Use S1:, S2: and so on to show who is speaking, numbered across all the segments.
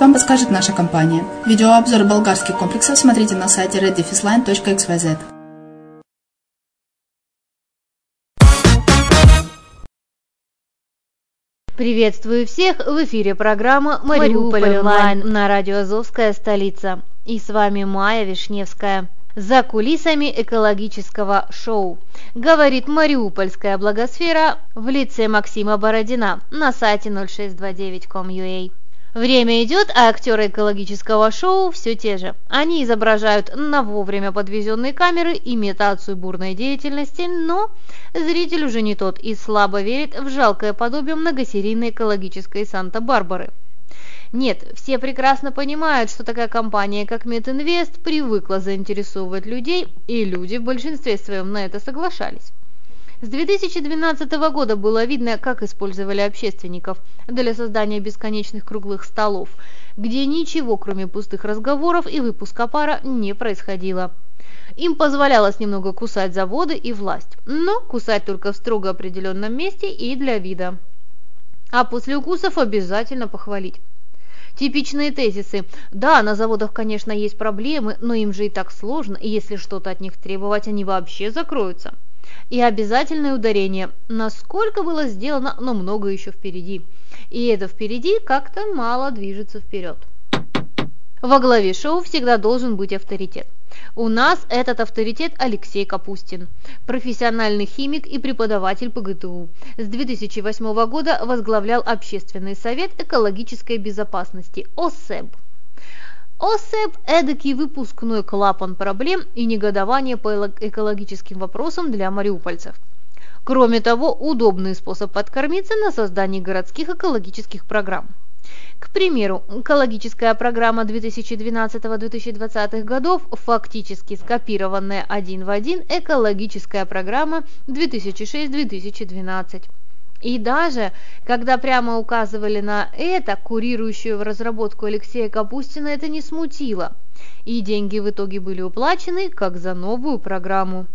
S1: вам подскажет наша компания. Видеообзор болгарских комплексов смотрите на сайте reddefisline.xyz.
S2: Приветствую всех! В эфире программа «Мариуполь онлайн» на радио «Азовская столица». И с вами Майя Вишневская. за кулисами экологического шоу, говорит Мариупольская благосфера в лице Максима Бородина на сайте 0629.com.ua. Время идет, а актеры экологического шоу все те же. Они изображают на вовремя подвезенные камеры имитацию бурной деятельности, но зритель уже не тот и слабо верит в жалкое подобие многосерийной экологической Санта-Барбары. Нет, все прекрасно понимают, что такая компания, как Мединвест, привыкла заинтересовывать людей, и люди в большинстве своем на это соглашались. С 2012 года было видно, как использовали общественников для создания бесконечных круглых столов, где ничего, кроме пустых разговоров и выпуска пара, не происходило. Им позволялось немного кусать заводы и власть, но кусать только в строго определенном месте и для вида. А после укусов обязательно похвалить. Типичные тезисы. Да, на заводах, конечно, есть проблемы, но им же и так сложно, и если что-то от них требовать, они вообще закроются и обязательное ударение. Насколько было сделано, но много еще впереди. И это впереди как-то мало движется вперед. Во главе шоу всегда должен быть авторитет. У нас этот авторитет Алексей Капустин, профессиональный химик и преподаватель ПГТУ. С 2008 года возглавлял Общественный совет экологической безопасности ОСЭБ. ОСЭП – эдакий выпускной клапан проблем и негодования по экологическим вопросам для мариупольцев. Кроме того, удобный способ подкормиться на создании городских экологических программ. К примеру, экологическая программа 2012-2020 годов, фактически скопированная один в один экологическая программа 2006-2012. И даже, когда прямо указывали на это, курирующую в разработку Алексея Капустина это не смутило. И деньги в итоге были уплачены, как за новую программу.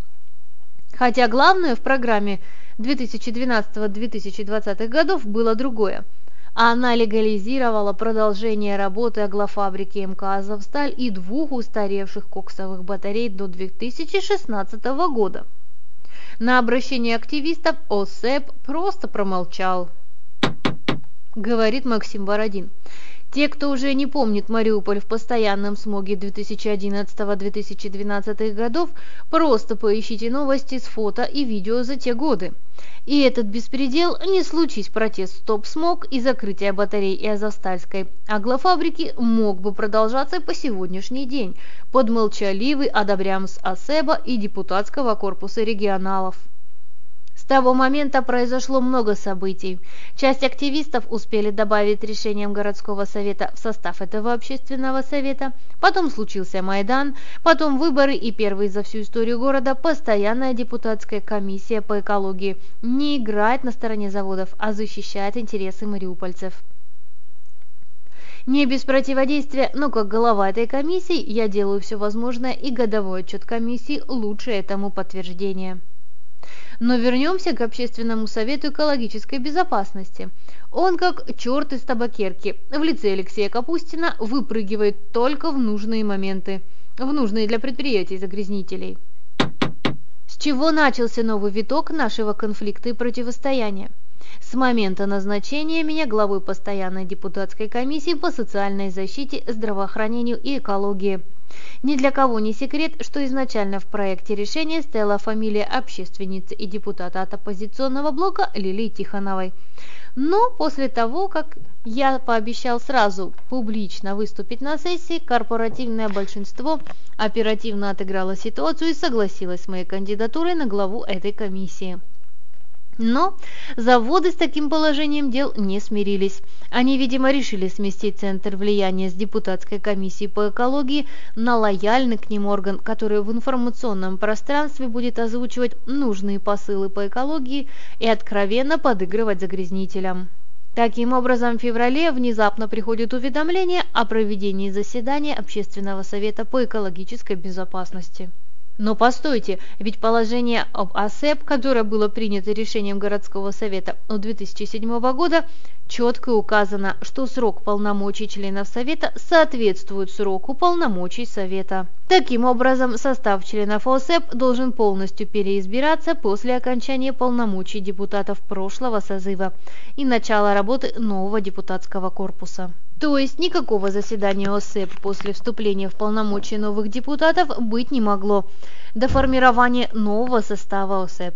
S2: Хотя главное в программе 2012-2020 годов было другое. Она легализировала продолжение работы аглофабрики МК «Азовсталь» и двух устаревших коксовых батарей до 2016 года. На обращение активистов ОСЭП просто промолчал. Говорит Максим Бородин. Те, кто уже не помнит Мариуполь в постоянном смоге 2011-2012 годов, просто поищите новости с фото и видео за те годы. И этот беспредел, не случись протест «Стоп-смог» и закрытие батарей и Азовстальской аглофабрики, мог бы продолжаться по сегодняшний день под молчаливый одобрямс АСЭБа и депутатского корпуса регионалов. Того момента произошло много событий. Часть активистов успели добавить решением городского совета в состав этого общественного совета, потом случился Майдан, потом выборы и первый за всю историю города постоянная депутатская комиссия по экологии не играет на стороне заводов, а защищает интересы мариупольцев. Не без противодействия, но как голова этой комиссии я делаю все возможное и годовой отчет комиссии лучше этому подтверждение. Но вернемся к Общественному совету экологической безопасности. Он, как черт из табакерки, в лице Алексея Капустина выпрыгивает только в нужные моменты, в нужные для предприятий загрязнителей. С чего начался новый виток нашего конфликта и противостояния? С момента назначения меня главой постоянной депутатской комиссии по социальной защите, здравоохранению и экологии – ни для кого не секрет, что изначально в проекте решения стояла фамилия общественницы и депутата от оппозиционного блока Лилии Тихоновой. Но после того, как я пообещал сразу публично выступить на сессии, корпоративное большинство оперативно отыграло ситуацию и согласилось с моей кандидатурой на главу этой комиссии. Но заводы с таким положением дел не смирились. Они, видимо, решили сместить центр влияния с депутатской комиссии по экологии на лояльный к ним орган, который в информационном пространстве будет озвучивать нужные посылы по экологии и откровенно подыгрывать загрязнителям. Таким образом, в феврале внезапно приходит уведомление о проведении заседания Общественного совета по экологической безопасности. Но постойте, ведь положение об АСЭП, которое было принято решением городского совета от 2007 года, четко указано, что срок полномочий членов совета соответствует сроку полномочий совета. Таким образом, состав членов ОСЭП должен полностью переизбираться после окончания полномочий депутатов прошлого созыва и начала работы нового депутатского корпуса. То есть никакого заседания ОСЭП после вступления в полномочия новых депутатов быть не могло до формирования нового состава ОСЭП.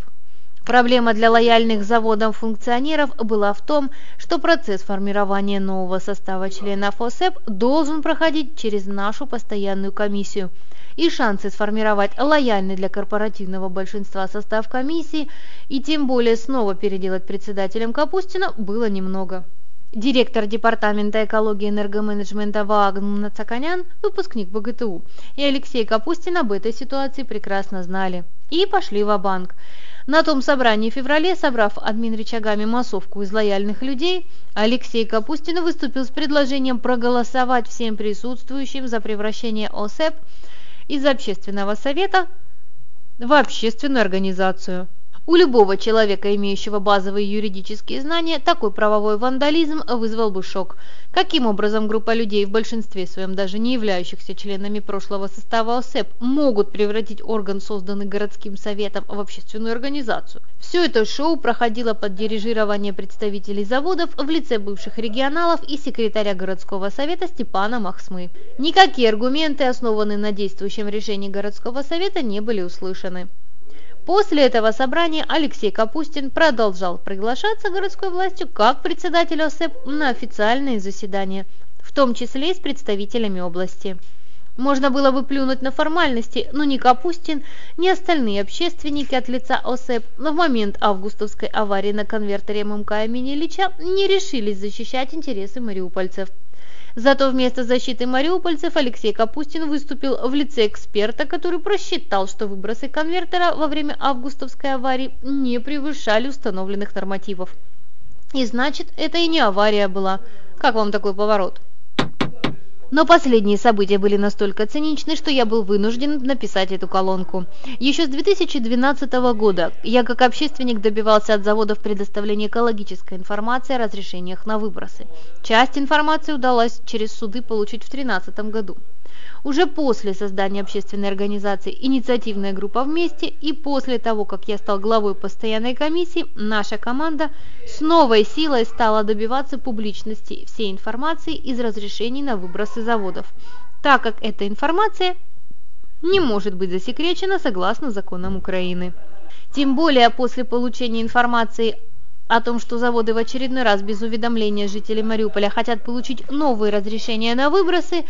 S2: Проблема для лояльных заводам функционеров была в том, что процесс формирования нового состава членов ОСЭП должен проходить через нашу постоянную комиссию, и шансы сформировать лояльный для корпоративного большинства состав комиссии и тем более снова переделать председателем Капустина было немного. Директор Департамента экологии и энергоменеджмента Ваагн Нацаканян, выпускник БГТУ, и Алексей Капустин об этой ситуации прекрасно знали. И пошли в банк на том собрании в феврале, собрав админ-рычагами массовку из лояльных людей, Алексей Капустин выступил с предложением проголосовать всем присутствующим за превращение ОСЭП из общественного совета в общественную организацию. У любого человека, имеющего базовые юридические знания, такой правовой вандализм вызвал бы шок. Каким образом группа людей, в большинстве своем даже не являющихся членами прошлого состава ОСЭП, могут превратить орган, созданный городским советом, в общественную организацию? Все это шоу проходило под дирижирование представителей заводов в лице бывших регионалов и секретаря городского совета Степана Махсмы. Никакие аргументы, основанные на действующем решении городского совета, не были услышаны. После этого собрания Алексей Капустин продолжал приглашаться городской властью как председатель ОСЭП на официальные заседания, в том числе и с представителями области. Можно было бы плюнуть на формальности, но ни Капустин, ни остальные общественники от лица ОСЭП в момент августовской аварии на конвертере ММК имени Ильича не решились защищать интересы мариупольцев. Зато вместо защиты мариупольцев Алексей Капустин выступил в лице эксперта, который просчитал, что выбросы конвертера во время августовской аварии не превышали установленных нормативов. И значит, это и не авария была. Как вам такой поворот? Но последние события были настолько циничны, что я был вынужден написать эту колонку. Еще с 2012 года я как общественник добивался от заводов предоставления экологической информации о разрешениях на выбросы. Часть информации удалось через суды получить в 2013 году. Уже после создания общественной организации «Инициативная группа вместе» и после того, как я стал главой постоянной комиссии, наша команда с новой силой стала добиваться публичности всей информации из разрешений на выбросы заводов, так как эта информация не может быть засекречена согласно законам Украины. Тем более после получения информации о том, что заводы в очередной раз без уведомления жителей Мариуполя хотят получить новые разрешения на выбросы,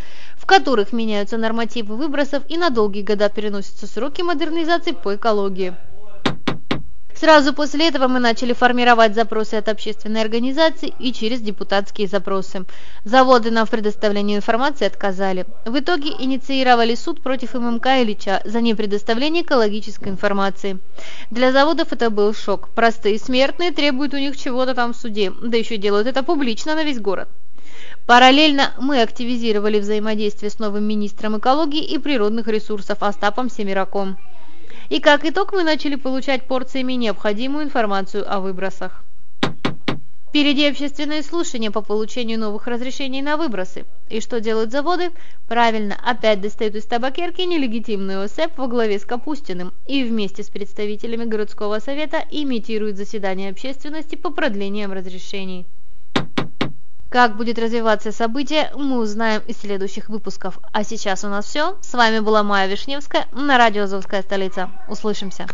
S2: в которых меняются нормативы выбросов и на долгие года переносятся сроки модернизации по экологии. Сразу после этого мы начали формировать запросы от общественной организации и через депутатские запросы. Заводы нам в предоставлении информации отказали. В итоге инициировали суд против ММК Ильича за непредоставление экологической информации. Для заводов это был шок. Простые смертные требуют у них чего-то там в суде, да еще делают это публично на весь город. Параллельно мы активизировали взаимодействие с новым министром экологии и природных ресурсов Остапом Семираком. И как итог мы начали получать порциями необходимую информацию о выбросах. Впереди общественные слушания по получению новых разрешений на выбросы. И что делают заводы? Правильно, опять достают из табакерки нелегитимный ОСЭП во главе с Капустиным и вместе с представителями городского совета имитируют заседание общественности по продлениям разрешений. Как будет развиваться событие, мы узнаем из следующих выпусков. А сейчас у нас все. С вами была Майя Вишневская на радио «Азовская столица». Услышимся.